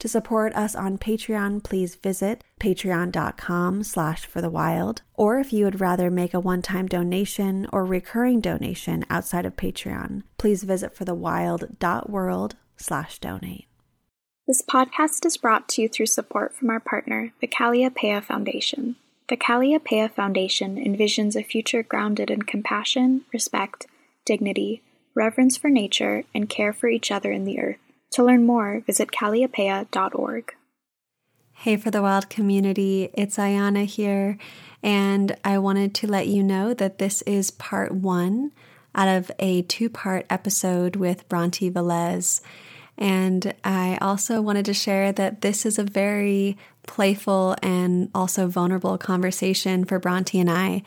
To support us on Patreon, please visit patreon.com slash for the wild. Or if you would rather make a one-time donation or recurring donation outside of Patreon, please visit forthewild.world slash donate. This podcast is brought to you through support from our partner, the Kalliopeia Foundation. The Kalliopeia Foundation envisions a future grounded in compassion, respect, dignity, reverence for nature, and care for each other in the earth. To learn more, visit kalliopeia.org. Hey, for the wild community, it's Ayana here, and I wanted to let you know that this is part one out of a two part episode with Bronte Velez. And I also wanted to share that this is a very playful and also vulnerable conversation for Bronte and I.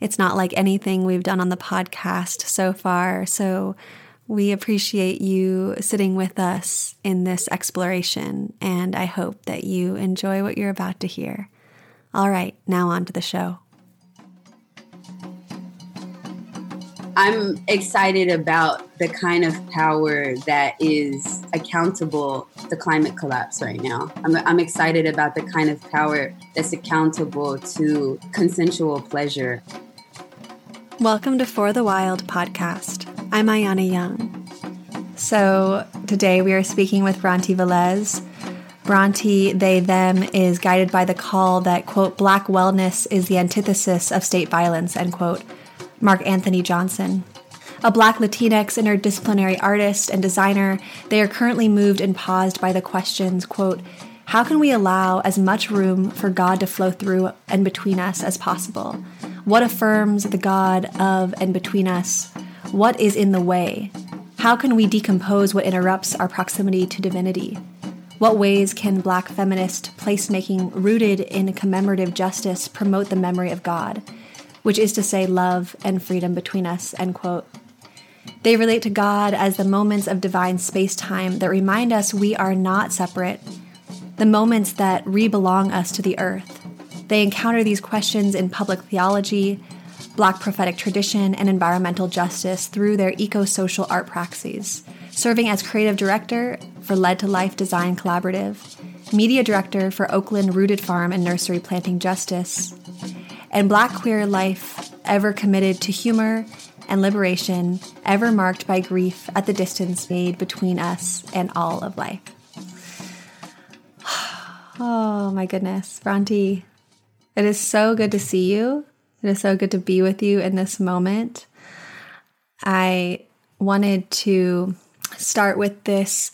It's not like anything we've done on the podcast so far. So we appreciate you sitting with us in this exploration, and I hope that you enjoy what you're about to hear. All right, now on to the show. I'm excited about the kind of power that is accountable to climate collapse right now. I'm, I'm excited about the kind of power that's accountable to consensual pleasure. Welcome to For the Wild podcast. I'm Ayana Young. So today we are speaking with Bronte Velez. Bronte, they, them, is guided by the call that, quote, black wellness is the antithesis of state violence, end quote. Mark Anthony Johnson. A black Latinx interdisciplinary artist and designer, they are currently moved and paused by the questions, quote, how can we allow as much room for God to flow through and between us as possible? What affirms the God of and between us? What is in the way? How can we decompose what interrupts our proximity to divinity? What ways can Black feminist placemaking rooted in commemorative justice promote the memory of God, which is to say, love and freedom between us? End quote. They relate to God as the moments of divine space time that remind us we are not separate, the moments that re belong us to the earth. They encounter these questions in public theology, Black prophetic tradition, and environmental justice through their eco social art praxis, serving as creative director for Lead to Life Design Collaborative, media director for Oakland Rooted Farm and Nursery Planting Justice, and Black queer life ever committed to humor and liberation, ever marked by grief at the distance made between us and all of life. Oh my goodness, Bronte, it is so good to see you. It is so good to be with you in this moment. I wanted to start with this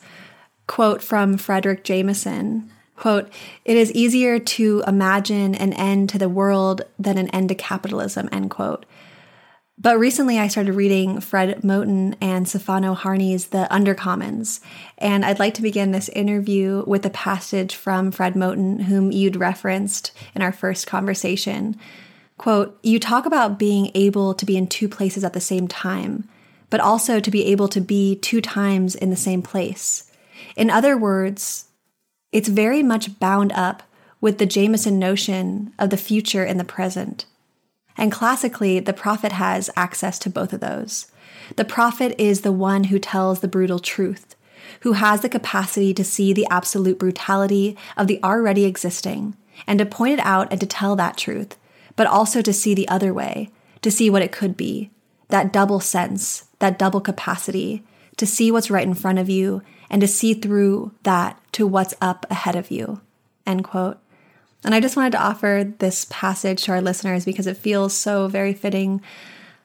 quote from Fredric Jameson. Quote, it is easier to imagine an end to the world than an end to capitalism, end quote. But recently I started reading Fred Moten and Stefano Harney's The Undercommons, and I'd like to begin this interview with a passage from Fred Moten, whom you'd referenced in our first conversation, Quote, you talk about being able to be in two places at the same time, but also to be able to be two times in the same place. In other words, it's very much bound up with the Jameson notion of the future and the present. And classically, the prophet has access to both of those. The prophet is the one who tells the brutal truth, who has the capacity to see the absolute brutality of the already existing and to point it out and to tell that truth but also to see the other way, to see what it could be, that double sense, that double capacity, to see what's right in front of you and to see through that to what's up ahead of you. End quote. And I just wanted to offer this passage to our listeners because it feels so very fitting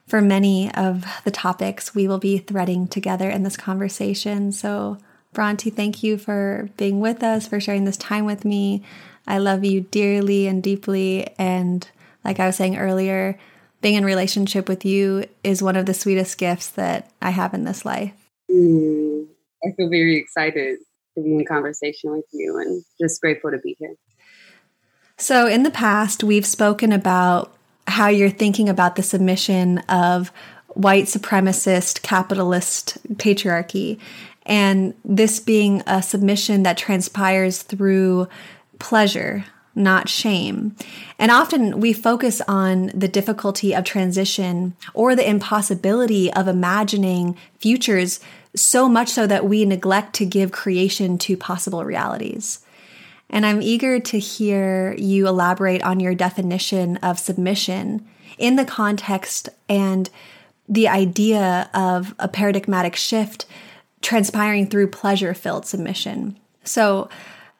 for many of the topics we will be threading together in this conversation. So, Bronte, thank you for being with us, for sharing this time with me. I love you dearly and deeply, and like I was saying earlier, being in relationship with you is one of the sweetest gifts that I have in this life. Mm, I feel very excited to be in conversation with you and just grateful to be here. So, in the past, we've spoken about how you're thinking about the submission of white supremacist capitalist patriarchy, and this being a submission that transpires through pleasure, not shame. And often we focus on the difficulty of transition or the impossibility of imagining futures so much so that we neglect to give creation to possible realities. And I'm eager to hear you elaborate on your definition of submission in the context and the idea of a paradigmatic shift transpiring through pleasure filled submission. So,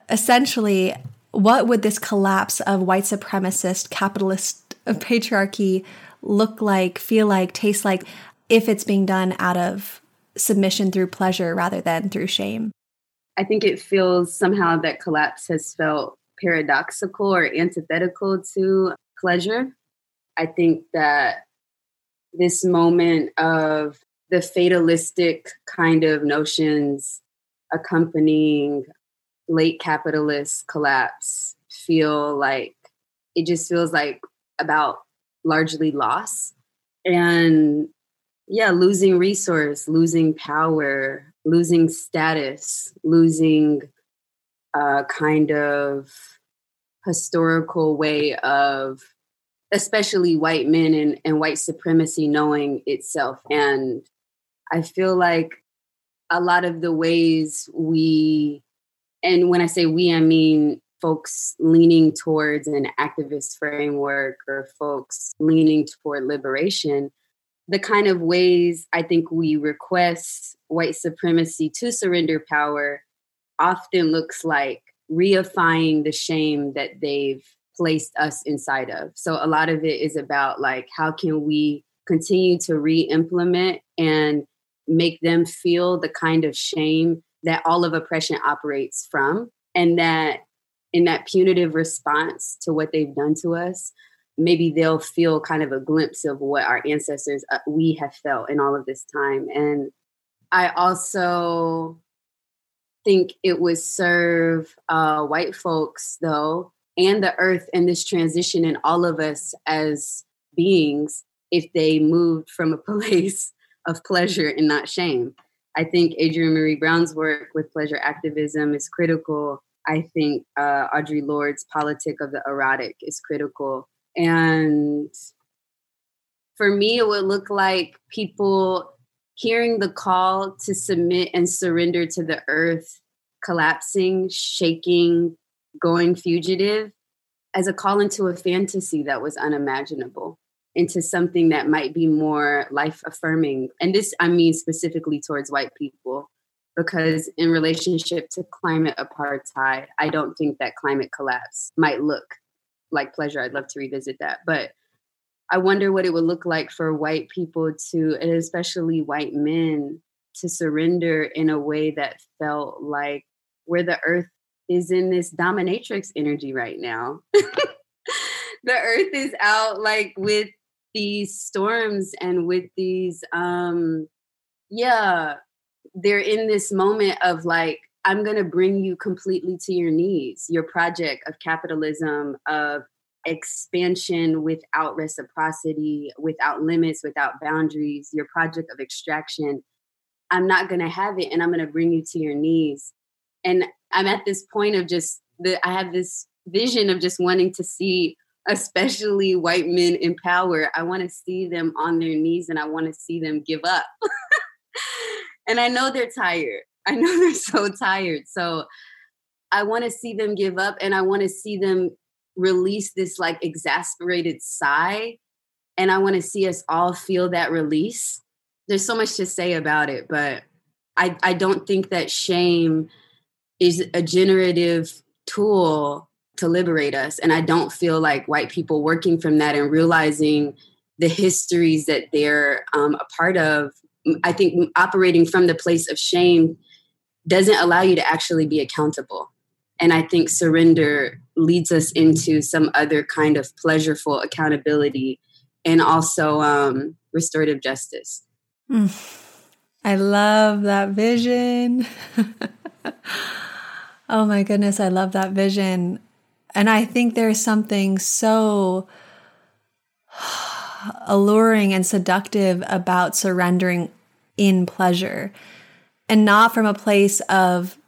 essentially, what would this collapse of white supremacist capitalist patriarchy look like, feel like, taste like if it's being done out of submission through pleasure rather than through shame? I think it feels somehow that collapse has felt paradoxical or antithetical to pleasure. I think that this moment of the fatalistic kind of notions accompanying late capitalist collapse feel like it just feels like about largely loss. And yeah losing resource losing power losing status losing a kind of historical way of especially white men and, and white supremacy knowing itself. And i feel like a lot of the ways we and when I say we, I mean folks leaning towards an activist framework or folks leaning toward liberation, the kind of ways I think we request white supremacy to surrender power often looks like reifying the shame that they've placed us inside of. So a lot of it is about like how can we continue to re-implement and make them feel the kind of shame that all of oppression operates from. And that in that punitive response to what they've done to us maybe they'll feel kind of a glimpse of what our ancestors uh, we have felt in all of this time. And i also think it would serve uh, white folks though and the earth and this transition and all of us as beings if they moved from a place of pleasure and not shame I think Adrienne Maree Brown's work with pleasure activism is critical. I think uh, Audre Lorde's politic of the erotic is critical. And for me, it would look like people hearing the call to submit and surrender to the earth collapsing, shaking, going fugitive as a call into a fantasy that was unimaginable into something that might be more life affirming. And this, I mean, specifically towards white people, because in relationship to climate apartheid, I don't think that climate collapse might look like pleasure. I'd love to revisit that. But I wonder what it would look like for white people to, and especially white men, to surrender in a way that felt like where the earth is in this dominatrix energy right now. the earth is out like with these storms and with these um yeah they're in this moment of like i'm going to bring you completely to your knees your project of capitalism of expansion without reciprocity without limits without boundaries your project of extraction. I'm not going to have it and i'm going to bring you to your knees. And i'm at this point of just the i have this vision of just wanting to see especially white men in power, I want to see them on their knees and I want to see them give up. and I know they're tired. I know they're so tired. So I want to see them give up and I want to see them release this like exasperated sigh. And I want to see us all feel that release. There's so much to say about it, but I, I don't think that shame is a generative tool to liberate us. And I don't feel like white people working from that and realizing the histories that they're um, a part of. I think operating from the place of shame doesn't allow you to actually be accountable. And I think surrender leads us into some other kind of pleasureful accountability and also um, restorative justice. Mm. I love that vision. oh my goodness, I love that vision. And I think there's something so alluring and seductive about surrendering in pleasure and not from a place of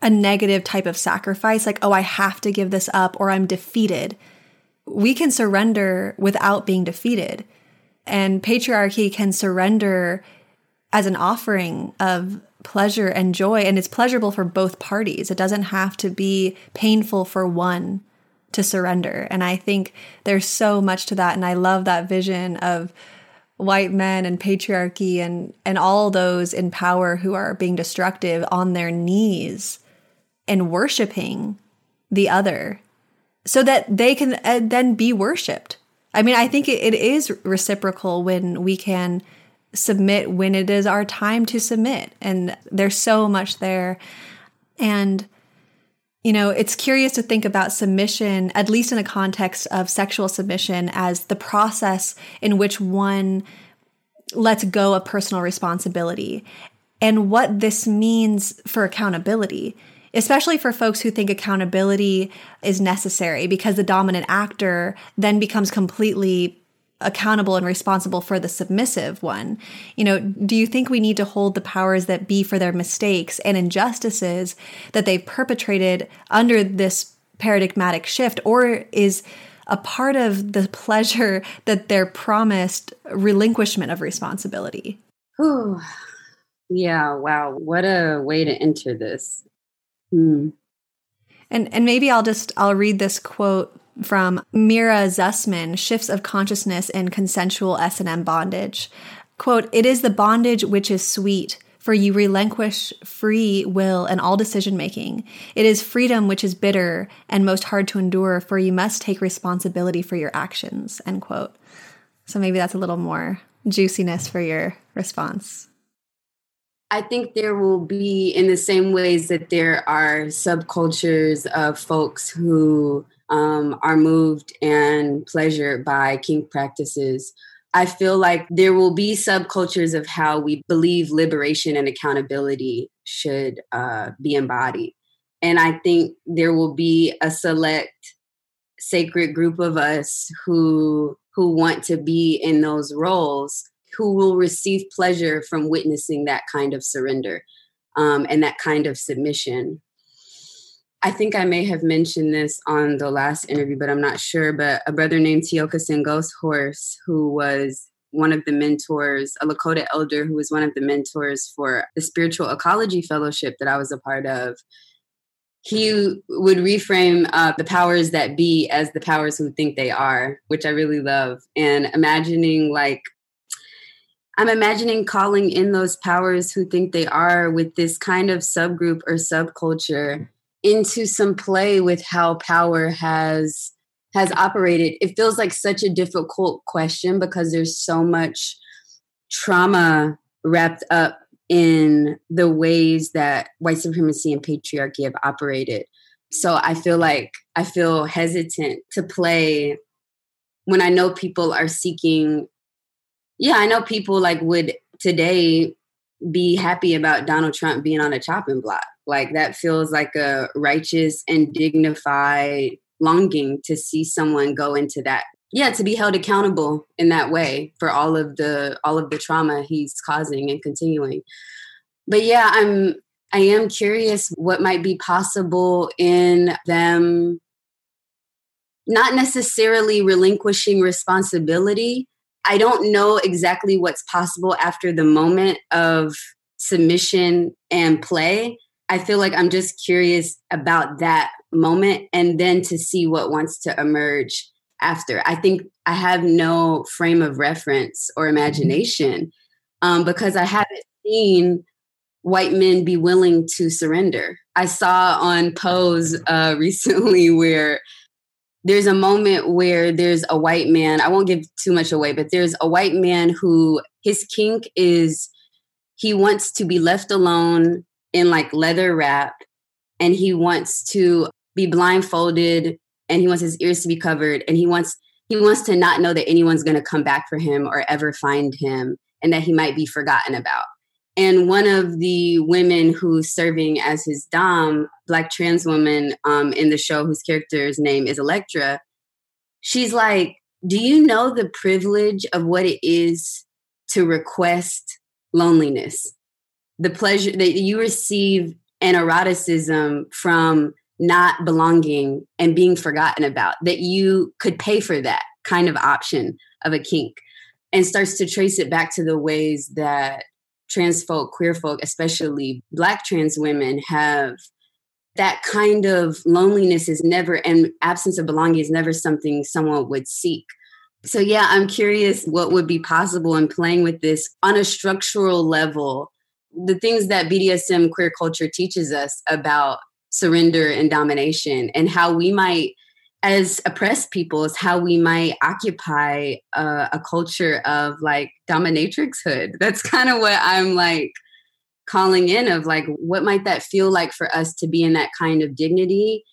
a negative type of sacrifice, like, oh, I have to give this up or I'm defeated. We can surrender without being defeated. And patriarchy can surrender as an offering of pleasure and joy. And it's pleasurable for both parties. It doesn't have to be painful for one to surrender. And I think there's so much to that. And I love that vision of white men and patriarchy and, and all those in power who are being destructive on their knees and worshiping the other so that they can uh, then be worshiped. I mean, I think it, it is reciprocal when we can submit when it is our time to submit. And there's so much there. And, you know, it's curious to think about submission, at least in the context of sexual submission, as the process in which one lets go of personal responsibility and what this means for accountability especially for folks who think accountability is necessary because the dominant actor then becomes completely accountable and responsible for the submissive one. You know, do you think we need to hold the powers that be for their mistakes and injustices that they've perpetrated under this paradigmatic shift? Or is a part of the pleasure that they're promised relinquishment of responsibility? Ooh. Yeah, wow. What a way to enter this. Mm. And and maybe I'll just I'll read this quote from Mira Zussman, Shifts of Consciousness in Consensual S&M Bondage. Quote, It is the bondage which is sweet, for you relinquish free will and all decision making. It is freedom which is bitter and most hard to endure, for you must take responsibility for your actions. End quote. So maybe that's a little more juiciness for your response. I think there will be, in the same ways that there are subcultures of folks who um, are moved and pleasured by kink practices. I feel like there will be subcultures of how we believe liberation and accountability should uh, be embodied. And I think there will be a select sacred group of us who who want to be in those roles who will receive pleasure from witnessing that kind of surrender um, and that kind of submission. I think I may have mentioned this on the last interview, but I'm not sure. But a brother named Tiokasin Horse, who was one of the mentors, a Lakota elder who was one of the mentors for the Spiritual Ecology Fellowship that I was a part of, he would reframe uh, the powers that be as the powers who think they are, which I really love. And imagining like I'm imagining calling in those powers who think they are with this kind of subgroup or subculture into some play with how power has has operated. It feels like such a difficult question because there's so much trauma wrapped up in the ways that white supremacy and patriarchy have operated. So I feel like I feel hesitant to play when I know people are seeking yeah, I know people like would today be happy about Donald Trump being on a chopping block. Like that feels like a righteous and dignified longing to see someone go into that. Yeah, to be held accountable in that way for all of the all of the trauma he's causing and continuing. But yeah, I'm I am curious what might be possible in them not necessarily relinquishing responsibility, I don't know exactly what's possible after the moment of submission and play. I feel like I'm just curious about that moment and then to see what wants to emerge after. I think I have no frame of reference or imagination um, because I haven't seen white men be willing to surrender. I saw on Pose uh, recently where there's a moment where there's a white man, I won't give too much away, but there's a white man who his kink is he wants to be left alone in like leather wrap and he wants to be blindfolded and he wants his ears to be covered and he wants he wants to not know that anyone's going to come back for him or ever find him and that he might be forgotten about And one of the women who's serving as his Dom, black trans woman um, in the show, whose character's name is Elektra, she's like, Do you know the privilege of what it is to request loneliness? The pleasure that you receive an eroticism from not belonging and being forgotten about, that you could pay for that kind of option of a kink and starts to trace it back to the ways that trans folk, queer folk, especially black trans women have that kind of loneliness is never and absence of belonging is never something someone would seek. So yeah, I'm curious what would be possible in playing with this on a structural level. The things that BDSM queer culture teaches us about surrender and domination and how we might as oppressed peoples how we might occupy a, a culture of like dominatrixhood. That's kind of what i'm like calling in of like what might that feel like for us to be in that kind of dignity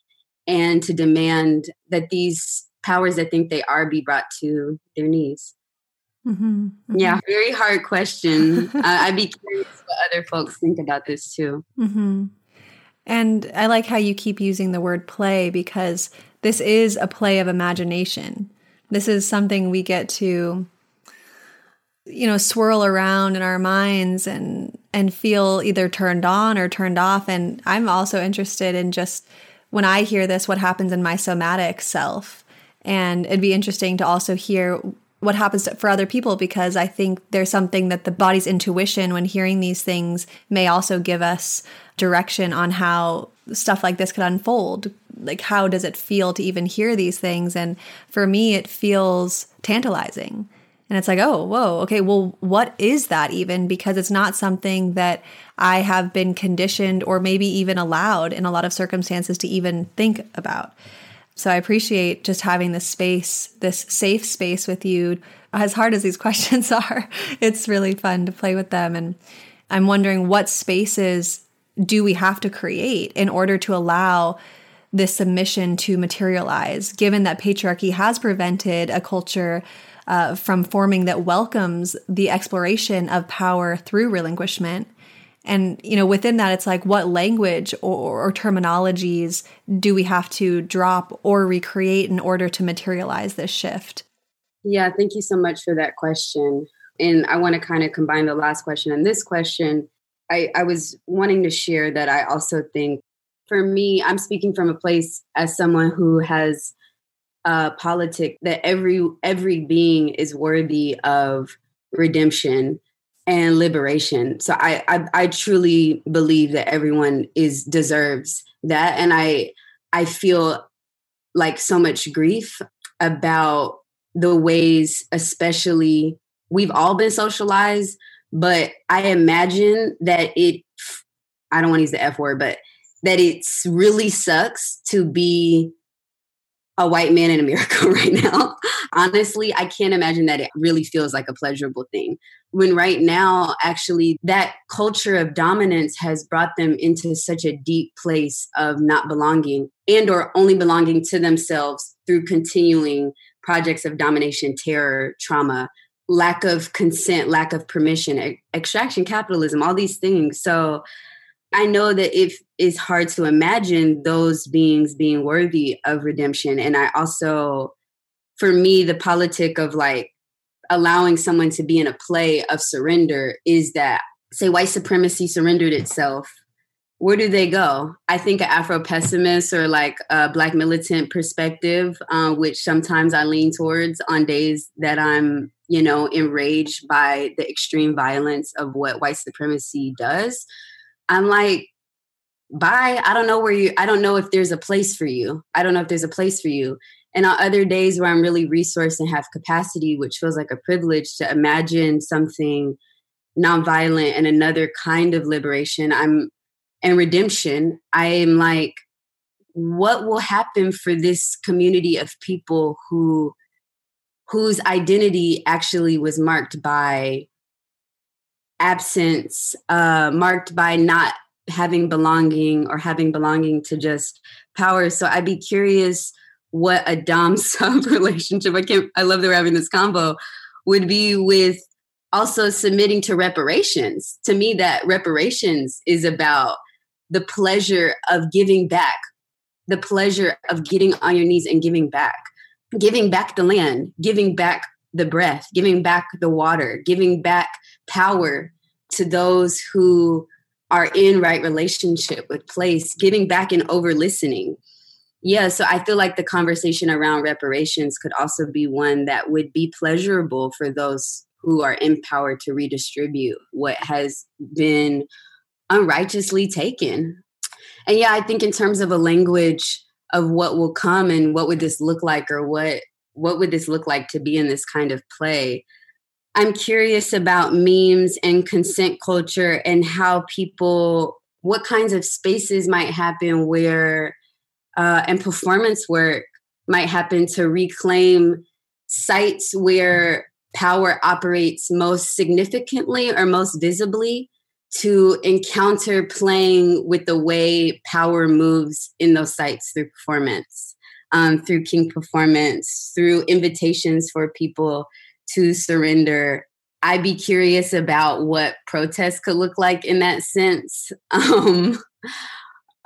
and to demand that these powers that think they are be brought to their knees mm-hmm, mm-hmm. yeah very hard question uh, i'd be curious what other folks think about this too mm-hmm. and i like how you keep using the word play because this is a play of imagination. This is something we get to you know swirl around in our minds and and feel either turned on or turned off and I'm also interested in just when I hear this what happens in my somatic self and it'd be interesting to also hear what happens to, for other people because I think there's something that the body's intuition when hearing these things may also give us direction on how stuff like this could unfold. Like how does it feel to even hear these things? And for me it feels tantalizing. And it's like oh whoa okay well what is that even? Because it's not something that i have been conditioned or maybe even allowed in a lot of circumstances to even think about so i appreciate just having this space this safe space with you as hard as these questions are it's really fun to play with them and i'm wondering what spaces do we have to create in order to allow this submission to materialize, given that patriarchy has prevented a culture uh, from forming that welcomes the exploration of power through relinquishment. And you know, within that, it's like, what language or, or terminologies do we have to drop or recreate in order to materialize this shift? Yeah, thank you so much for that question. And I want to kind of combine the last question and this question. I, I was wanting to share that I also think for me, I'm speaking from a place as someone who has a politic that every every being is worthy of redemption and liberation. So I, I I truly believe that everyone is deserves that, and I I feel like so much grief about the ways, especially we've all been socialized, but I imagine that it. I don't want to use the F word, but that it's really sucks to be a white man in America right now. Honestly, I can't imagine that it really feels like a pleasurable thing. When right now, actually, that culture of dominance has brought them into such a deep place of not belonging and or only belonging to themselves through continuing projects of domination, terror, trauma, lack of consent, lack of permission, extraction capitalism, all these things. So I know that if it's hard to imagine those beings being worthy of redemption. And I also, for me, the politic of like allowing someone to be in a play of surrender is that, say, white supremacy surrendered itself. Where do they go? I think an Afro pessimist or like a Black militant perspective, uh, which sometimes I lean towards on days that I'm, you know, enraged by the extreme violence of what white supremacy does I'm like, bye. I don't know where you, I don't know if there's a place for you. I don't know if there's a place for you. And on other days where I'm really resourced and have capacity, which feels like a privilege to imagine something nonviolent and another kind of liberation, I'm and redemption, I am like, what will happen for this community of people who whose identity actually was marked by absence uh, marked by not having belonging or having belonging to just power. So I'd be curious what a dom sub relationship. I can't. I love that we're having this combo. Would be with also submitting to reparations. To me, that reparations is about the pleasure of giving back, the pleasure of getting on your knees and giving back, giving back the land, giving back the breath, giving back the water, giving back power to those who are in right relationship with place, giving back and over listening. Yeah, so I feel like the conversation around reparations could also be one that would be pleasurable for those who are empowered to redistribute what has been unrighteously taken. And yeah, I think in terms of a language of what will come and what would this look like or what what would this look like to be in this kind of play? I'm curious about memes and consent culture and how people what kinds of spaces might happen where uh, and performance work might happen to reclaim sites where power operates most significantly or most visibly to encounter playing with the way power moves in those sites through performance, um, through kink performance, through invitations for people to surrender. I'd be curious about what protests could look like in that sense, um,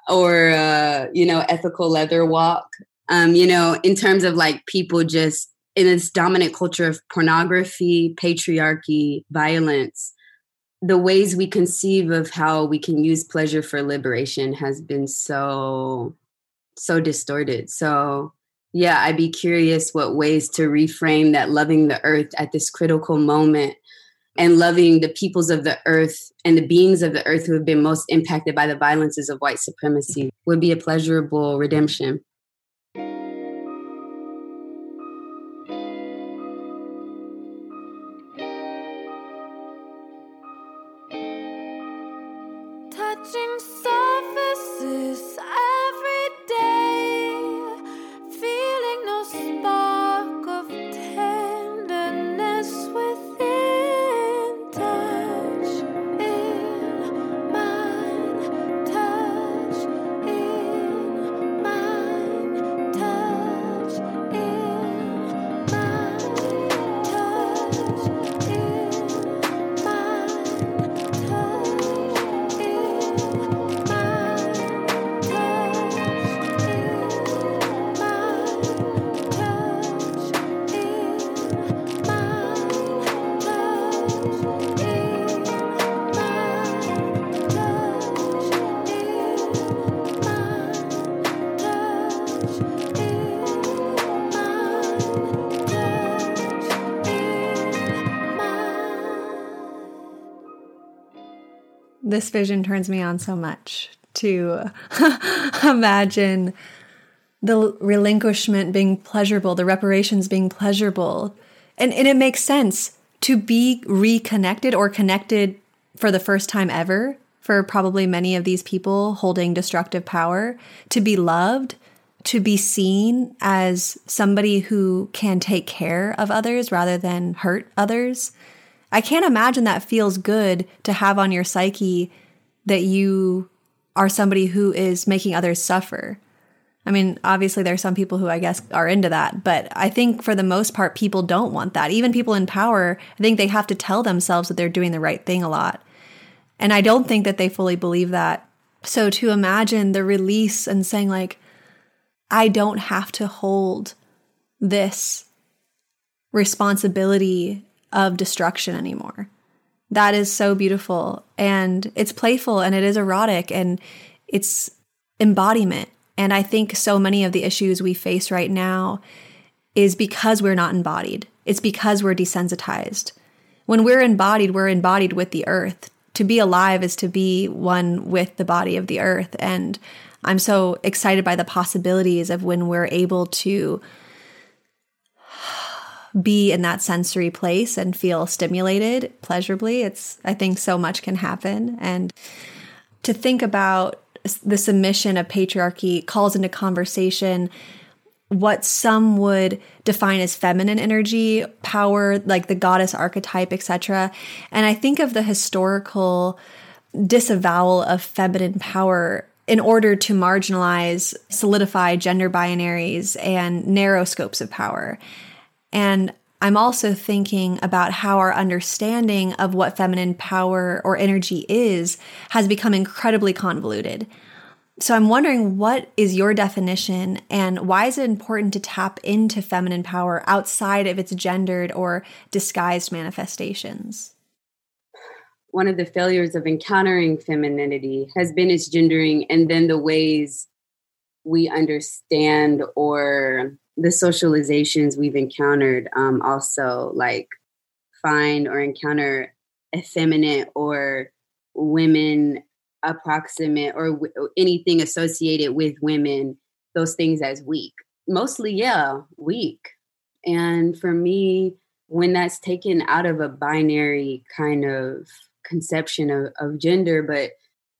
or uh, you know, ethical leather walk. Um, you know, in terms of like people just in this dominant culture of pornography, patriarchy, violence, the ways we conceive of how we can use pleasure for liberation has been so so distorted. So yeah, I'd be curious what ways to reframe that loving the earth at this critical moment and loving the peoples of the earth and the beings of the earth who have been most impacted by the violences of white supremacy would be a pleasurable redemption. Vision turns me on so much to imagine the relinquishment being pleasurable, the reparations being pleasurable. And, and it makes sense to be reconnected or connected for the first time ever for probably many of these people holding destructive power, to be loved, to be seen as somebody who can take care of others rather than hurt others. I can't imagine that feels good to have on your psyche that you are somebody who is making others suffer. I mean, obviously, there are some people who I guess are into that, but I think for the most part, people don't want that. Even people in power, I think they have to tell themselves that they're doing the right thing a lot. And I don't think that they fully believe that. So to imagine the release and saying, like, I don't have to hold this responsibility of destruction anymore. That is so beautiful. And it's playful and it is erotic and it's embodiment. And I think so many of the issues we face right now is because we're not embodied. It's because we're desensitized. When we're embodied, we're embodied with the earth. To be alive is to be one with the body of the earth. And I'm so excited by the possibilities of when we're able to be in that sensory place and feel stimulated pleasurably. It's, I think so much can happen. And to think about the submission of patriarchy calls into conversation what some would define as feminine energy, power, like the goddess archetype, etc. And I think of the historical disavowal of feminine power in order to marginalize, solidify gender binaries and narrow scopes of power. And I'm also thinking about how our understanding of what feminine power or energy is has become incredibly convoluted. So I'm wondering what is your definition and why is it important to tap into feminine power outside of its gendered or disguised manifestations? One of the failures of encountering femininity has been its gendering and then the ways we understand or the socializations we've encountered um, also like find or encounter effeminate or women approximate or w- anything associated with women those things as weak. Mostly yeah weak. And for me when that's taken out of a binary kind of conception of, of gender but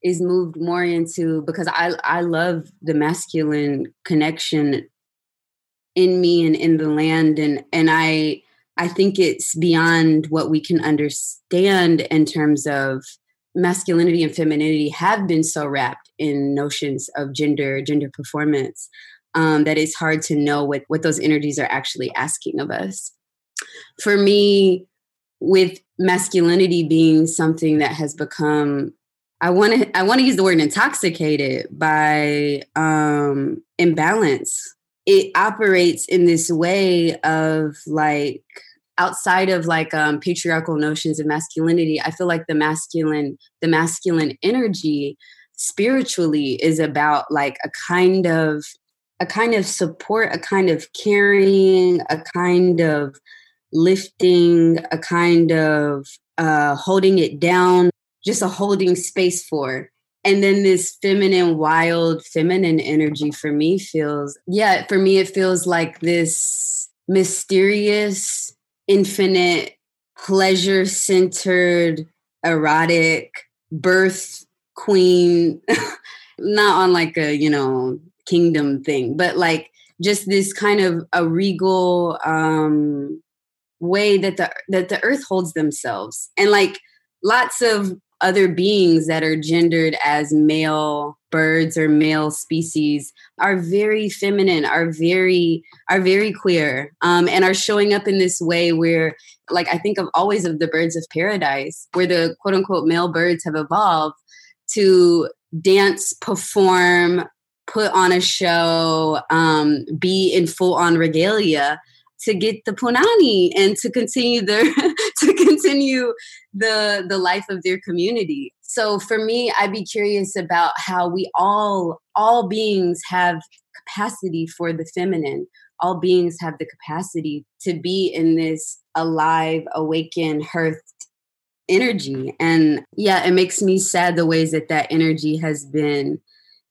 is moved more into because I I love the masculine connection in me and in the land and and I I think it's beyond what we can understand in terms of masculinity and femininity have been so wrapped in notions of gender, gender performance, um, that it's hard to know what, what those energies are actually asking of us. For me, with masculinity being something that has become I want to I want to use the word intoxicated by um imbalance. It operates in this way of like outside of like um patriarchal notions of masculinity, I feel like the masculine the masculine energy spiritually is about like a kind of a kind of support, a kind of carrying, a kind of lifting, a kind of uh holding it down just a holding space for. And then this feminine, wild, feminine energy for me feels, yeah, for me, it feels like this mysterious, infinite, pleasure centered, erotic birth queen, not on like a, you know, kingdom thing, but like just this kind of a regal um way that the that the earth holds themselves. And like lots of other beings that are gendered as male birds or male species are very feminine are very are very queer um, and are showing up in this way where like i think of always of the birds of paradise where the quote unquote male birds have evolved to dance perform put on a show um, be in full on regalia to get the punani and to continue their to continue the the life of their community. So for me i'd be curious about how we all all beings have capacity for the feminine. All beings have the capacity to be in this alive awakened hearthed energy. And yeah it makes me sad the ways that that energy has been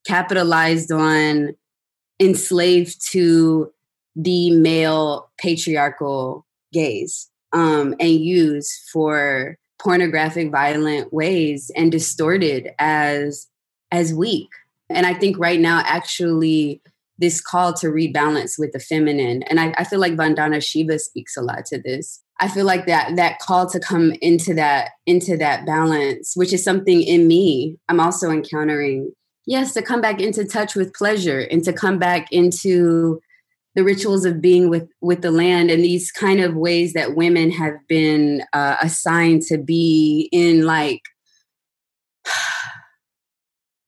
capitalized on enslaved to the male patriarchal gaze um, and used for pornographic violent ways and distorted as as weak. And i think right now actually this call to rebalance with the feminine and I, I, feel like vandana shiva speaks a lot to this. I feel like that that call to come into that into that balance which is something in me i'm also encountering. Yes to come back into touch with pleasure and to come back into the rituals of being with with the land and these kind of ways that women have been uh, assigned to be in like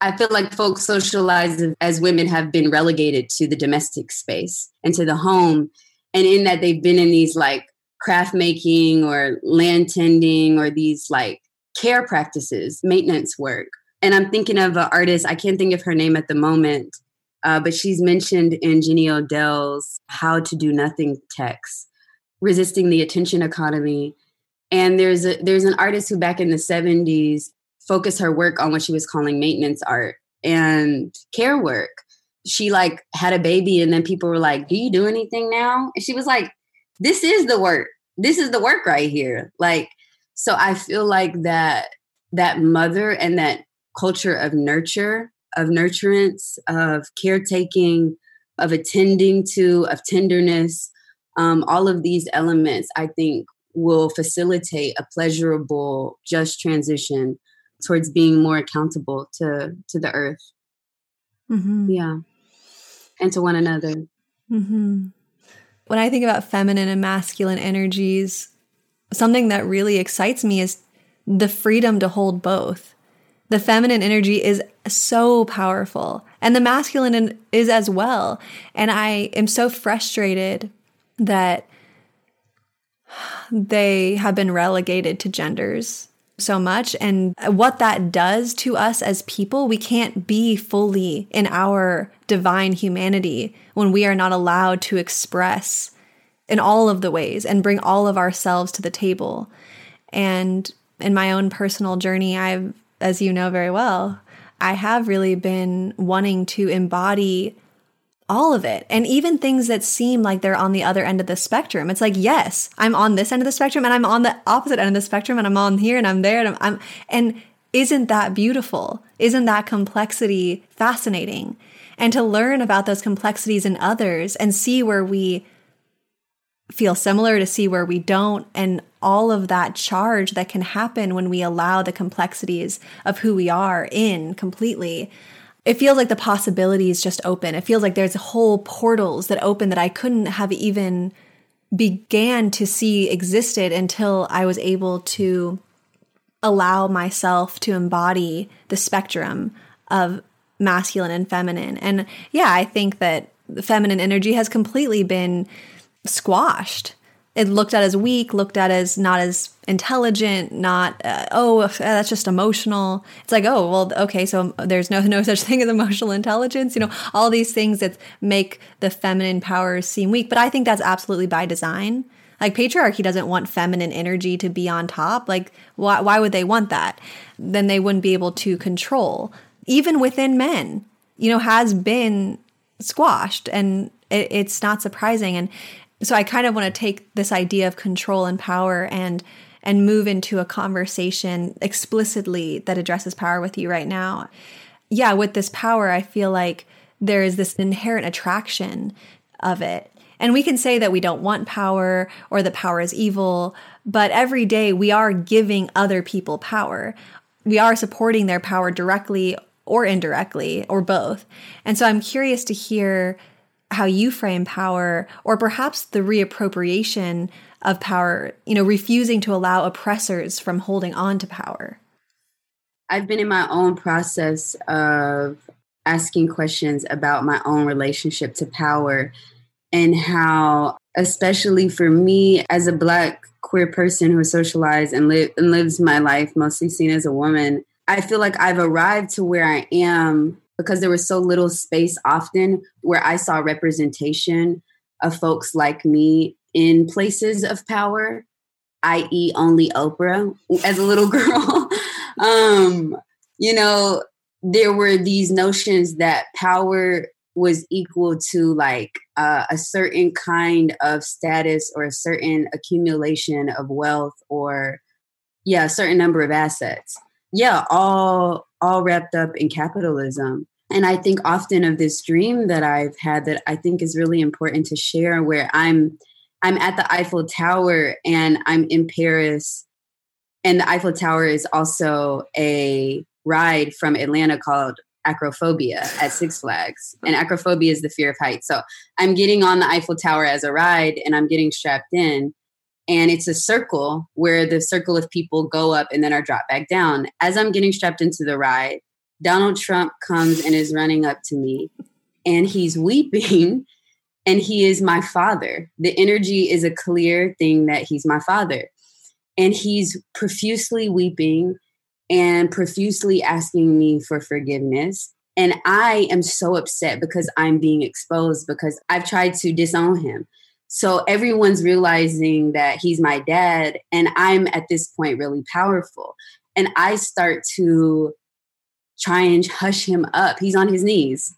I feel like folks socialized as women have been relegated to the domestic space and to the home. And in that, they've been in these like craft making or land tending or these like care practices, maintenance work. And I'm thinking of an artist, I can't think of her name at the moment, uh, but she's mentioned in Jenny Odell's How to Do Nothing text, resisting the attention economy. And there's a there's an artist who back in the 70s focused her work on what she was calling maintenance art and care work. She like had a baby and then people were like, "Do you do anything now?" And she was like, "This is the work. This is the work right here." Like so I feel like that that mother and that culture of nurture of nurturance, of caretaking, of attending to, of tenderness. Um, all of these elements, I think, will facilitate a pleasurable, just transition towards being more accountable to to the earth. Mm-hmm. Yeah, and to one another. Mm-hmm. when I think about feminine and masculine energies, something that really excites me is the freedom to hold both. The feminine energy is so powerful, and the masculine is as well. And I am so frustrated that they have been relegated to genders so much. And what that does to us as people, we can't be fully in our divine humanity when we are not allowed to express in all of the ways and bring all of ourselves to the table. And in my own personal journey, I've, as you know very well, I have really been wanting to embody all of it. And even things that seem like they're on the other end of the spectrum. It's like, yes, I'm on this end of the spectrum and I'm on the opposite end of the spectrum and I'm on here and I'm there and I'm, I'm and isn't that beautiful? Isn't that complexity fascinating? And to learn about those complexities in others and see where we feel similar to see where we don't and all of that charge that can happen when we allow the complexities of who we are in completely it feels like the possibilities just open. It feels like there's whole portals that open that I couldn't have even began to see existed until I was able to allow myself to embody the spectrum of masculine and feminine. And yeah, I think that the feminine energy has completely been squashed it looked at as weak, looked at as not as intelligent, not uh, oh uh, that's just emotional. It's like oh well okay so there's no no such thing as emotional intelligence. You know all these things that make the feminine powers seem weak, but I think that's absolutely by design. Like patriarchy doesn't want feminine energy to be on top. Like why why would they want that? Then they wouldn't be able to control even within men. You know has been squashed and it, it's not surprising and so I kind of want to take this idea of control and power and and move into a conversation explicitly that addresses power with you right now. Yeah, with this power, I feel like there is this inherent attraction of it. And we can say that we don't want power or that power is evil, but every day we are giving other people power. We are supporting their power directly or indirectly or both. And so I'm curious to hear how you frame power or perhaps the reappropriation of power, you know, refusing to allow oppressors from holding on to power? I've been in my own process of asking questions about my own relationship to power and how, especially for me as a Black queer person who is socialized and, li- and lives my life mostly seen as a woman, I feel like I've arrived to where I am because there was so little space often where I saw representation of folks like me in places of power, i.e., only Oprah as a little girl. um, you know, there were these notions that power was equal to like uh, a certain kind of status or a certain accumulation of wealth or yeah a certain number of assets yeah all all wrapped up in capitalism. And I think often of this dream that I've had that I think is really important to share where I'm I'm at the Eiffel Tower and I'm in Paris and the Eiffel Tower is also a ride from Atlanta called acrophobia at Six Flags. And acrophobia is the fear of heights. So I'm getting on the Eiffel Tower as a ride and I'm getting strapped in. And it's a circle where the circle of people go up and then are dropped back down. As I'm getting strapped into the ride, Donald Trump comes and is running up to me and he's weeping and he is my father. The energy is a clear thing that he's my father. And he's profusely weeping and profusely asking me for forgiveness. And I am so upset because I'm being exposed because I've tried to disown him. So everyone's realizing that he's my dad, and I'm at this point really powerful. And I start to try and hush him up. He's on his knees.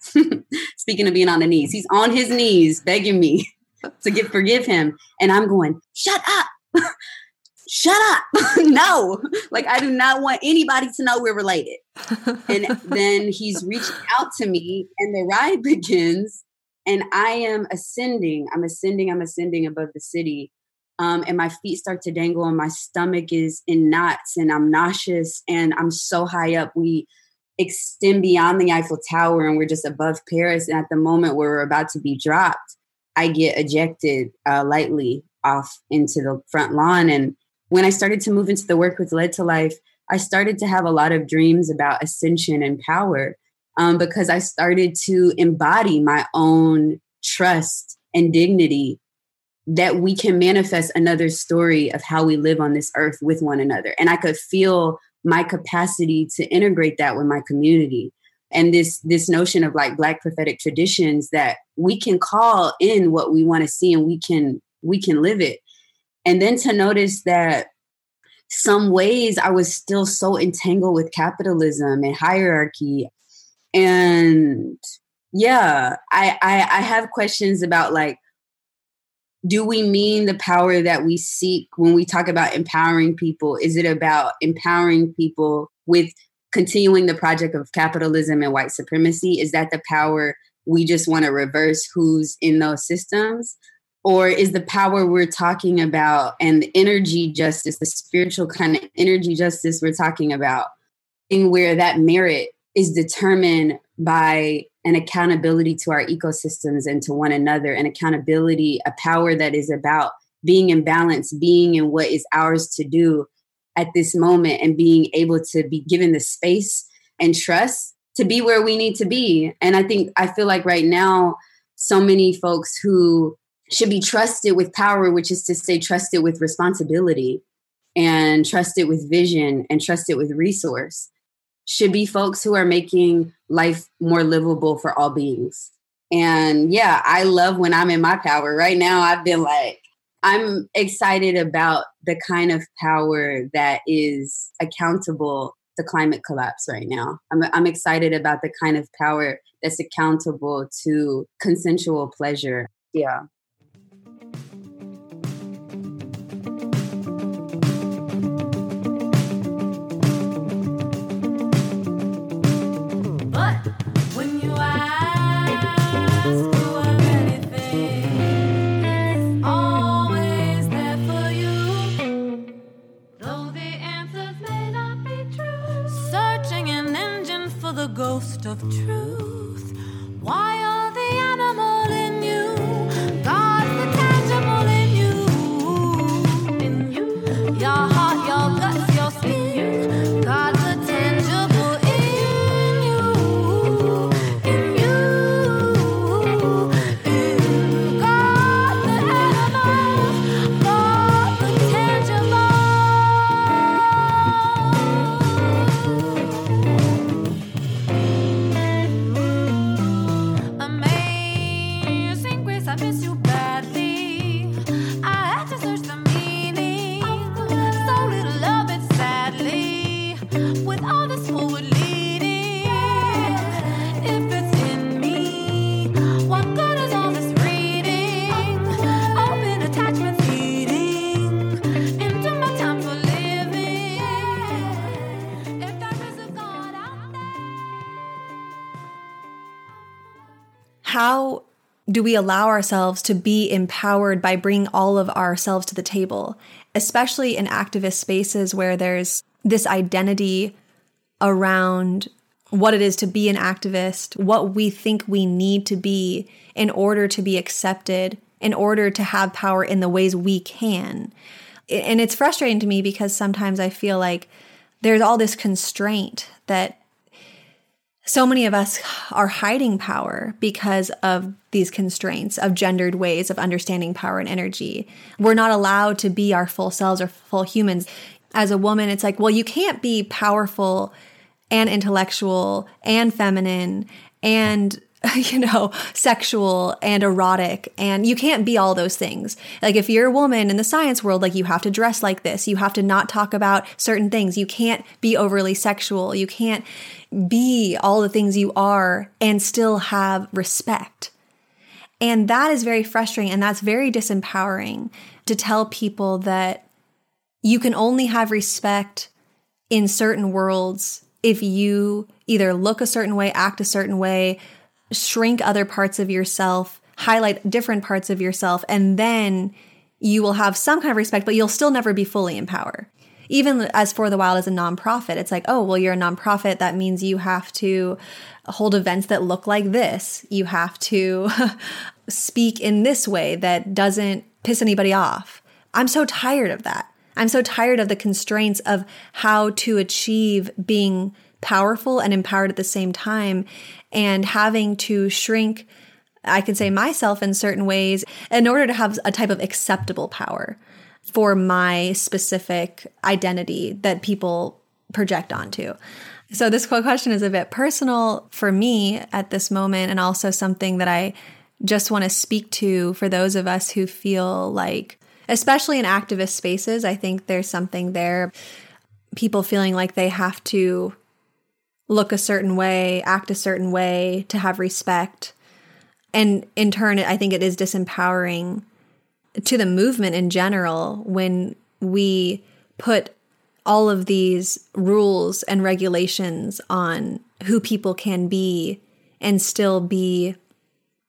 Speaking of being on the knees, he's on his knees begging me to get forgive him. And I'm going, shut up. shut up. no. Like I do not want anybody to know we're related. and then he's reaching out to me and the ride begins and I am ascending. I'm ascending. I'm ascending above the city. Um, and my feet start to dangle and my stomach is in knots and I'm nauseous and I'm so high up. We extend beyond the Eiffel Tower and we're just above Paris. And at the moment where we're about to be dropped, I get ejected uh, lightly off into the front lawn. And when I started to move into the work with Lead to Life, I started to have a lot of dreams about ascension and power um, because I started to embody my own trust and dignity that we can manifest another story of how we live on this earth with one another. And I could feel my capacity to integrate that with my community and this this notion of like black prophetic traditions that we can call in what we want to see and we can we can live it and then to notice that some ways i was still so entangled with capitalism and hierarchy and yeah i i, I have questions about like do we mean the power that we seek when we talk about empowering people? Is it about empowering people with continuing the project of capitalism and white supremacy? Is that the power we just want to reverse who's in those systems? Or is the power we're talking about and the energy justice, the spiritual kind of energy justice we're talking about, in where that merit is determined by an accountability to our ecosystems and to one another, an accountability, a power that is about being in balance, being in what is ours to do at this moment, and being able to be given the space and trust to be where we need to be. And I think, I feel like right now, so many folks who should be trusted with power, which is to say, trusted with responsibility and trusted with vision and trusted with resource should be folks who are making life more livable for all beings. And yeah, I love when I'm in my power. Right now, I've been like, I'm excited about the kind of power that is accountable to climate collapse right now. I'm, I'm excited about the kind of power that's accountable to consensual pleasure. Yeah. Ghost do we allow ourselves to be empowered by bringing all of ourselves to the table, especially in activist spaces where there's this identity around what it is to be an activist, what we think we need to be in order to be accepted, in order to have power in the ways we can. And it's frustrating to me because sometimes I feel like there's all this constraint that so many of us are hiding power because of these constraints of gendered ways of understanding power and energy. We're not allowed to be our full selves or full humans. As a woman, it's like, well, you can't be powerful and intellectual and feminine and you know, sexual and erotic. And you can't be all those things. Like, if you're a woman in the science world, like, you have to dress like this. You have to not talk about certain things. You can't be overly sexual. You can't be all the things you are and still have respect. And that is very frustrating and that's very disempowering to tell people that you can only have respect in certain worlds if you either look a certain way, act a certain way, shrink other parts of yourself, highlight different parts of yourself, and then you will have some kind of respect, but you'll still never be fully in power. even as for the wild as a nonprofit it's like oh well you're a nonprofit. That means you have to hold events that look like this. You have to speak in this way that doesn't piss anybody off. I'm so tired of that. I'm so tired of the constraints of how to achieve being powerful and empowered at the same time and having to shrink I can say myself in certain ways in order to have a type of acceptable power for my specific identity that people project onto. So, this question is a bit personal for me at this moment, and also something that I just want to speak to for those of us who feel like, especially in activist spaces, I think there's something there. People feeling like they have to look a certain way, act a certain way to have respect. And in turn, I think it is disempowering to the movement in general when we put all of these rules and regulations on who people can be and still be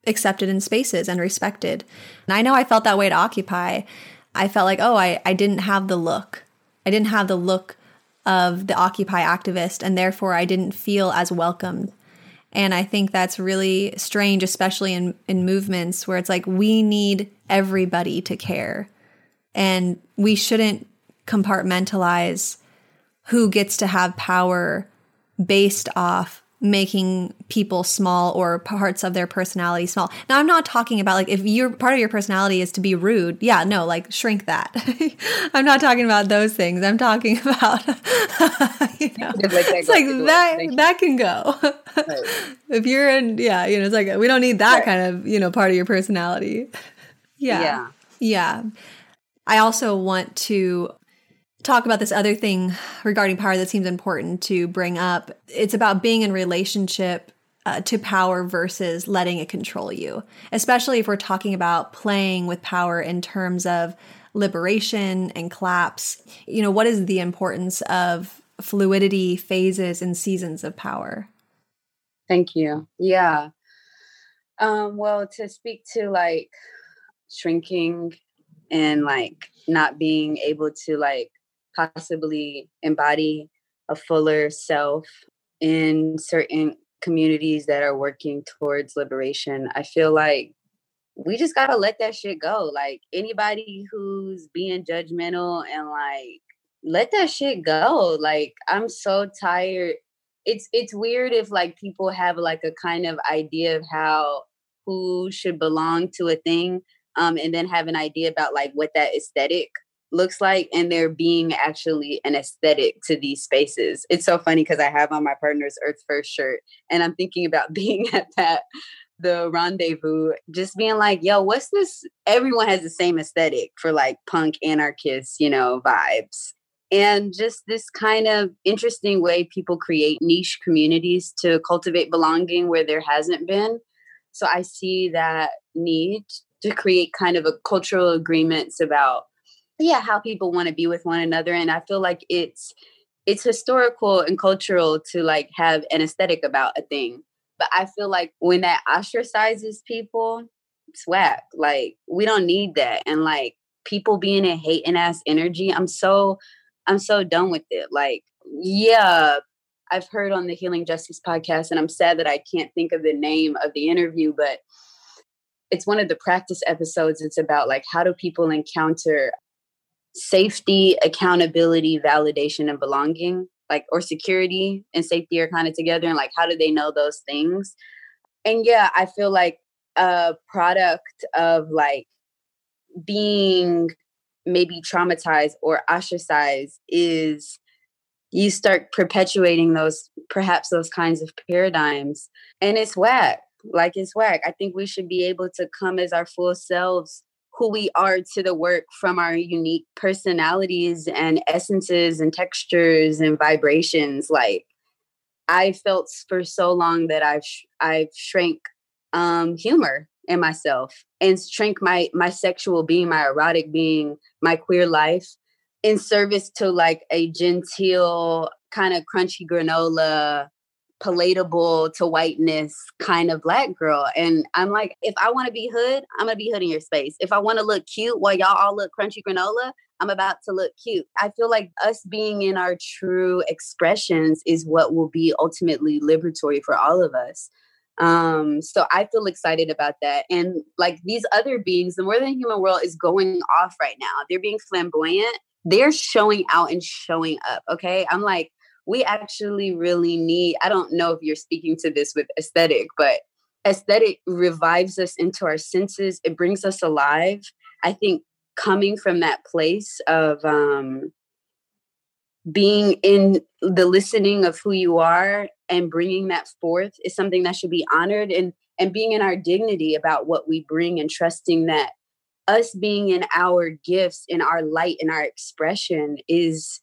accepted in spaces and respected. And I know I felt that way to Occupy. I felt like, oh, I, I didn't have the look. I didn't have the look of the Occupy activist, and therefore I didn't feel as welcomed and I think that's really strange, especially in, in movements where it's like we need everybody to care. And we shouldn't compartmentalize who gets to have power based off making people small or parts of their personality small. Now, I'm not talking about like if your part of your personality is to be rude. Yeah, no, like shrink that. I'm not talking about those things. I'm talking about you know, it's like that that can go. Right. if you're in, yeah, you know, it's like we don't need that right. kind of you know part of your personality. Yeah, yeah, yeah. I also want to talk about this other thing regarding power that seems important to bring up. It's about being in relationship uh, to power versus letting it control you, especially if we're talking about playing with power in terms of liberation and collapse. You know, what is the importance of fluidity, phases, and seasons of power? Thank you. Yeah. Um, well, to speak to like shrinking and like not being able to like possibly embody a fuller self in certain communities that are working towards liberation. I feel like we just got to let that shit go. Like anybody who's being judgmental and like let that shit go. Like I'm so tired. It's it's weird if like people have like a kind of idea of how who should belong to a thing um and then have an idea about like what that aesthetic looks like and there being actually an aesthetic to these spaces. It's so funny because I have on my partner's Earth First shirt and I'm thinking about being at that the rendezvous just being like yo what's this? Everyone has the same aesthetic for like punk anarchist you know vibes. And just this kind of interesting way people create niche communities to cultivate belonging where there hasn't been. So i see that need to create kind of a cultural agreements about yeah how people want to be with one another and i feel like it's it's historical and cultural to like have an aesthetic about a thing but i feel like when that ostracizes people swag like we don't need that and like people being in hate and ass energy i'm so i'm so done with it like yeah i've heard on the healing justice podcast and i'm sad that i can't think of the name of the interview but it's one of the practice episodes it's about like how do people encounter safety, accountability, validation, and belonging, like or security and safety are kind of together. And like, how do they know those things? And yeah, I feel like a product of like being maybe traumatized or ostracized is you start perpetuating those perhaps those kinds of paradigms and it's whack like it's whack i think we should be able to come as our full selves who we are to the work from our unique personalities and essences and textures and vibrations like i felt for so long that i've i've shrank um humor in myself and shrink my my sexual being my erotic being my queer life in service to like a genteel kind of crunchy granola palatable to whiteness kind of black girl. And I'm like, if I want to be hood, I'm gonna be hood in your space. If I want to look cute while y'all all look crunchy granola, I'm about to look cute. I feel like us being in our true expressions is what will be ultimately liberatory for all of us. Um, so I feel excited about that. And like these other beings, the more than human world is going off right now. They're being flamboyant. They're showing out and showing up. Okay. I'm like, we actually really need, I don't know if you're speaking to this with aesthetic, but aesthetic revives us into our senses. It brings us alive. I think coming from that place of um, being in the listening of who you are and bringing that forth is something that should be honored and and being in our dignity about what we bring and trusting that us being in our gifts in our light and our expression is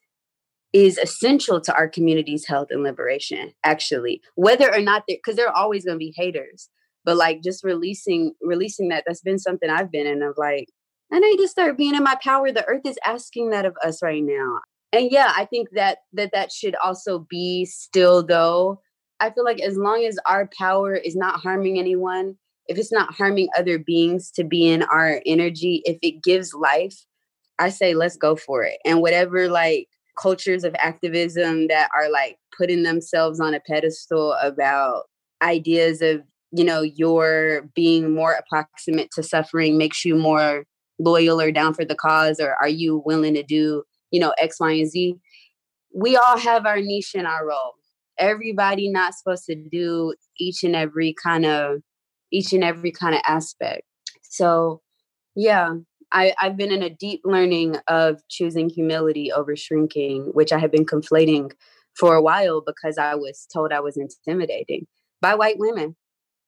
is essential to our community's health and liberation actually whether or not they because there are always going to be haters but like just releasing releasing that that's been something i've been in of like I need to start being in my power. The earth is asking that of us right now. And yeah, I think that that that should also be still though. I feel like as long as our power is not harming anyone, if it's not harming other beings to be in our energy, if it gives life, I say let's go for it. And whatever like cultures of activism that are like putting themselves on a pedestal about ideas of, you know, your being more approximate to suffering makes you more loyal or down for the cause or are you willing to do you know x y and z? We all have our niche and our role. Everybody not supposed to do each and every kind of each and every kind of aspect. So yeah I, i've been in a deep learning of choosing humility over shrinking which i have been conflating for a while because i was told i was intimidating by white women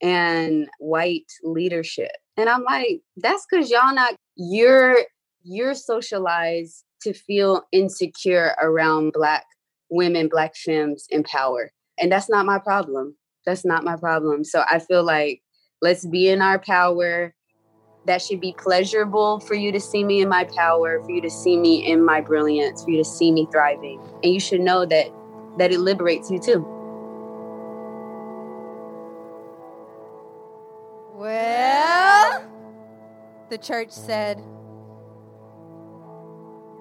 and white leadership. And i'm like that's because y'all not you're you're socialized to feel insecure around black women black femmes in power. And that's not my problem. That's not my problem. So i feel like let's be in our power that should be pleasurable for you to see me in my power for you to see me in my brilliance for you to see me thriving and you should know that that it liberates you too Well, the church said,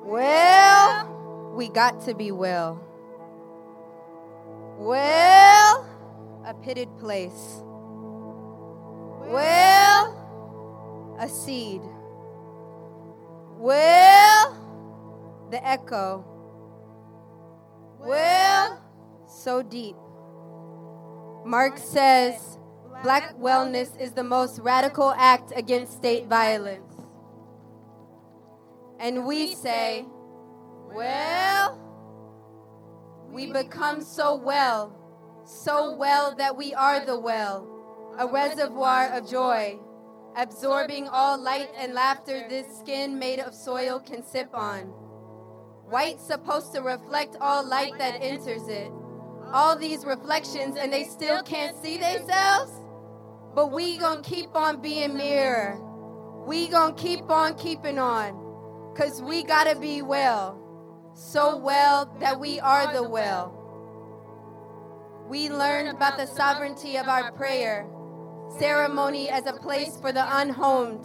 Well, we got to be well. Well, a pitted place. Well, a seed. Well, the echo. Well, so deep. Mark says, Black wellness is the most radical act against state violence. And we say, well, we become so well, so well that we are the well, a reservoir of joy, absorbing all light and laughter this skin made of soil can sip on. White supposed to reflect all light that enters it. All these reflections and they still can't see themselves? But we gonna keep on being mirror. We gonna keep on keeping on. Cause we gotta be well. So well that we are the well. We learn about the sovereignty of our prayer, ceremony as a place for the unhomed,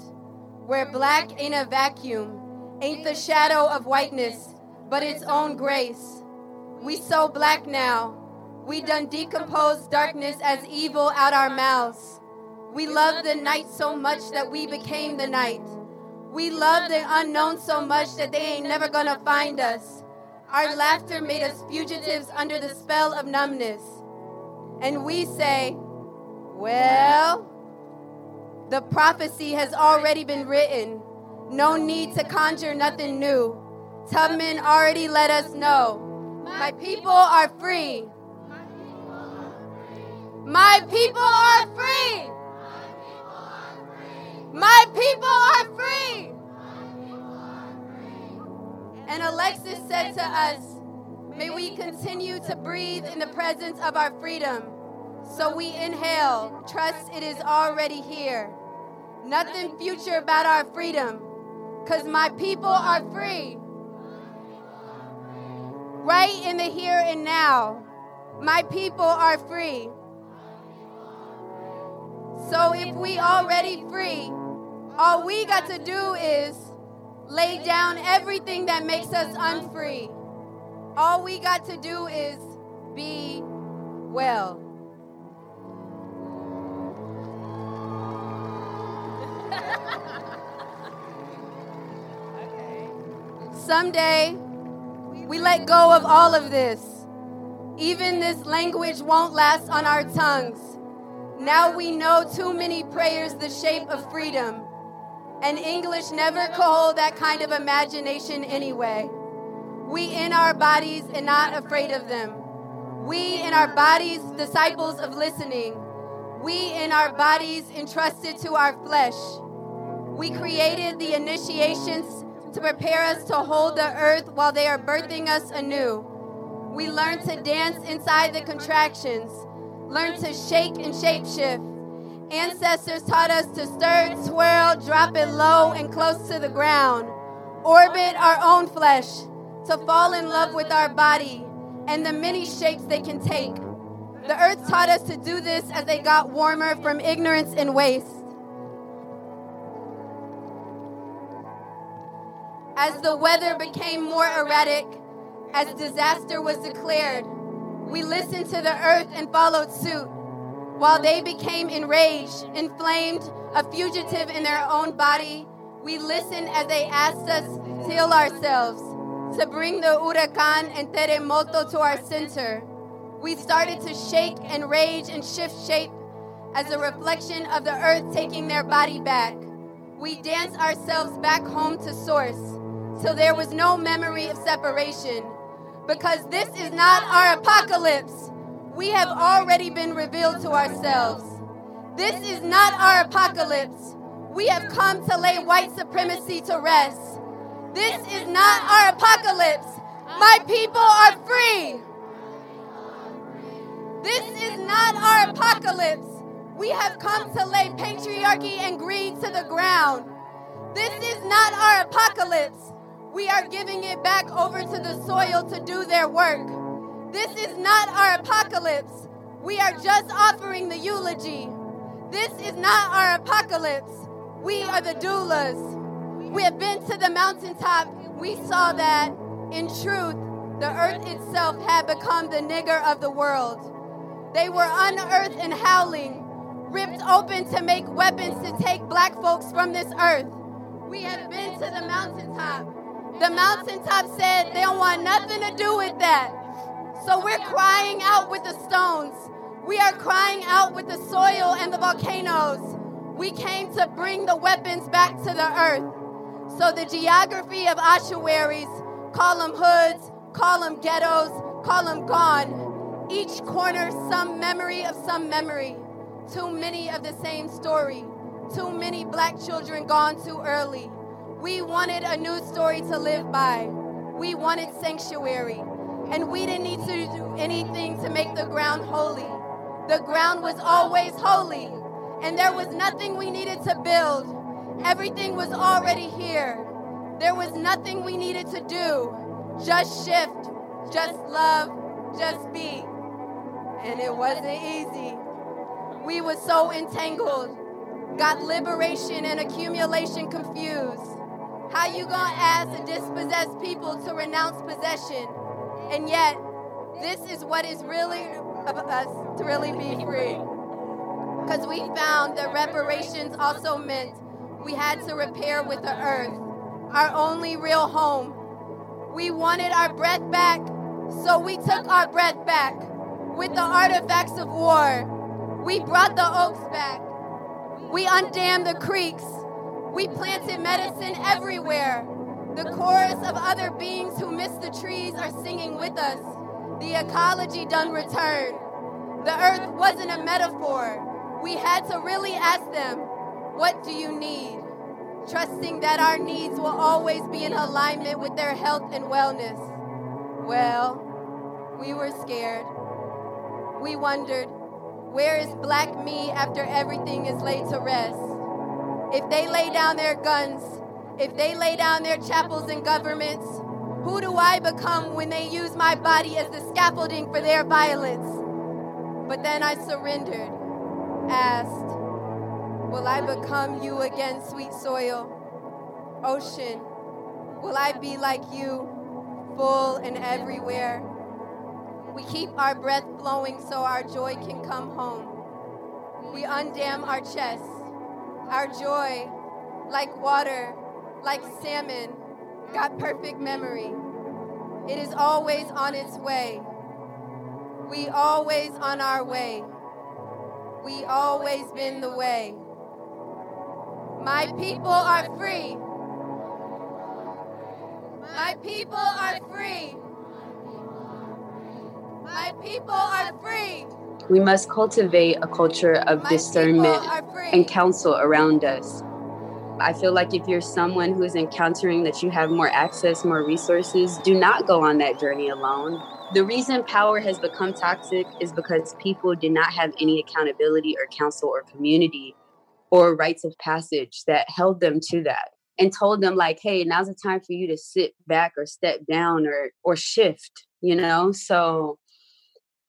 where black ain't a vacuum, ain't the shadow of whiteness, but its own grace. We so black now. We done decomposed darkness as evil out our mouths. We love the night so much that we became the night. We love the unknown so much that they ain't never gonna find us. Our laughter made us fugitives under the spell of numbness. And we say, well, the prophecy has already been written. No need to conjure nothing new. Tubman already let us know. My people are free. My people are free. My people are free. And Alexis said to us, May we continue to breathe in the presence of our freedom. So we inhale, trust it is already here. Nothing future about our freedom, because my people are free. Right in the here and now. My people are free. So if we already free, all we got to do is lay down everything that makes us unfree. All we got to do is be well. Someday, we let go of all of this. Even this language won't last on our tongues. Now we know too many prayers the shape of freedom. And English never could hold that kind of imagination anyway. We in our bodies and not afraid of them. We in our bodies, disciples of listening. We in our bodies, entrusted to our flesh. We created the initiations to prepare us to hold the earth while they are birthing us anew. We learn to dance inside the contractions, learn to shake and shapeshift. Ancestors taught us to stir, swirl, drop it low and close to the ground, orbit our own flesh, to fall in love with our body and the many shapes they can take. The earth taught us to do this as they got warmer from ignorance and waste. As the weather became more erratic, as disaster was declared, we listened to the earth and followed suit. While they became enraged, inflamed, a fugitive in their own body, we listened as they asked us to heal ourselves, to bring the huracan and terremoto to our center. We started to shake and rage and shift shape as a reflection of the earth taking their body back. We danced ourselves back home to source till there was no memory of separation. Because this is not our apocalypse. We have already been revealed to ourselves. This is not our apocalypse. We have come to lay white supremacy to rest. This is not our apocalypse. My people are free. This is not our apocalypse. We have come to lay patriarchy and greed to the ground. This is not our apocalypse. We are giving it back over to the soil to do their work. This is not our apocalypse. We are just offering the eulogy. This is not our apocalypse. We are the doulas. We have been to the mountaintop. We saw that, in truth, the earth itself had become the nigger of the world. They were unearthed and howling, ripped open to make weapons to take black folks from this earth. We have been to the mountaintop. The mountaintop said they don't want nothing to do with that. So we're crying out with the stones. We are crying out with the soil and the volcanoes. We came to bring the weapons back to the earth. So the geography of ossuaries, call them hoods, call them ghettos, call them gone. Each corner, some memory of some memory. Too many of the same story. Too many black children gone too early. We wanted a new story to live by. We wanted sanctuary. And we didn't need to do anything to make the ground holy. The ground was always holy. And there was nothing we needed to build. Everything was already here. There was nothing we needed to do. Just shift, just love, just be. And it wasn't easy. We were so entangled, got liberation and accumulation confused. How you gonna ask a dispossessed people to renounce possession? And yet, this is what is really of us to really be free. Because we found that reparations also meant we had to repair with the earth, our only real home. We wanted our breath back, so we took our breath back with the artifacts of war. We brought the oaks back. We undammed the creeks. We planted medicine everywhere. The chorus of other beings who miss the trees are singing with us. The ecology done return. The earth wasn't a metaphor. We had to really ask them, What do you need? Trusting that our needs will always be in alignment with their health and wellness. Well, we were scared. We wondered, Where is black me after everything is laid to rest? if they lay down their guns, if they lay down their chapels and governments, Who do I become when they use my body as the scaffolding for their violence? But then I surrendered, asked, Will I become you again, sweet soil? Ocean, will I be like you, full and everywhere? We keep our breath flowing so our joy can come home. We undam our chests, our joy, like water, like salmon, got perfect memory. It is always on its way. We always on our way. We always been the way. My people are free. My people are free. My people are free. We must cultivate a culture of My discernment people are free. and counsel around us. I feel like if you're someone who is encountering that you have more access, more resources, do not go on that journey alone. The reason power has become toxic is because people did not have any accountability or counsel or community or rites of passage that held them to that and told them like, hey, now's the time for you to sit back or step down or or shift, you know? So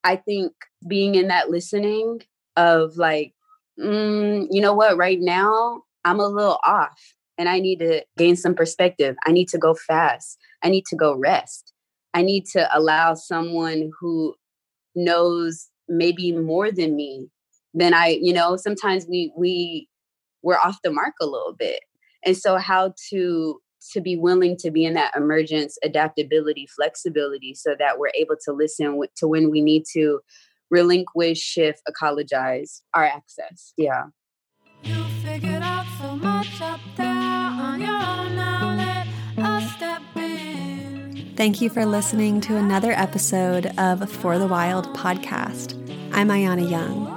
I think being in that listening of like, mm, you know what, right now I'm a little off and I need to gain some perspective. I need to go fast. I need to go rest. I need to allow someone who knows maybe more than me than I, you know, sometimes we we we're off the mark a little bit. And so how to to be willing to be in that emergence, adaptability, flexibility so that we're able to listen to when we need to relinquish, shift, ecologize our access. Yeah. You figured out so much up there on your own now. Let us step in. Thank you for listening to another episode of For the Wild podcast. I'm Ayana Young.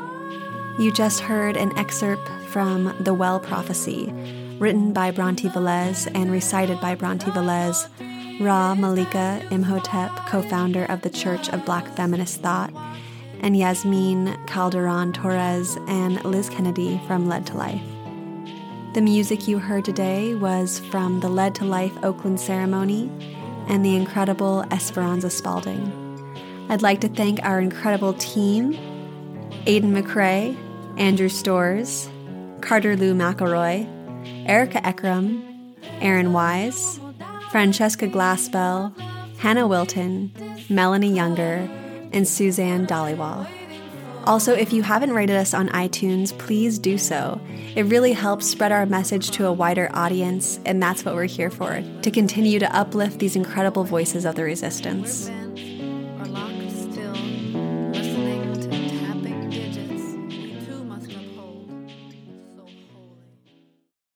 You just heard an excerpt from The Well Prophecy, written by Bronte Velez and recited by Bronte Velez, Ra Malika Imhotep, co founder of the Church of Black Feminist Thought, and Yasmin Calderon Torres and Liz Kennedy from Lead to Life. The music you heard today was from the Lead to Life Oakland ceremony and the incredible Esperanza Spalding. I'd like to thank our incredible team Aidan McRae, Andrew Stores, Carter Lou McElroy, Erica Ekram, Aaron Wise, Francesca Glassbell, Hannah Wilton, Melanie Younger, and Suzanne Dollywall. Also, if you haven't rated us on iTunes, please do so. It really helps spread our message to a wider audience, and that's what we're here for to continue to uplift these incredible voices of the resistance.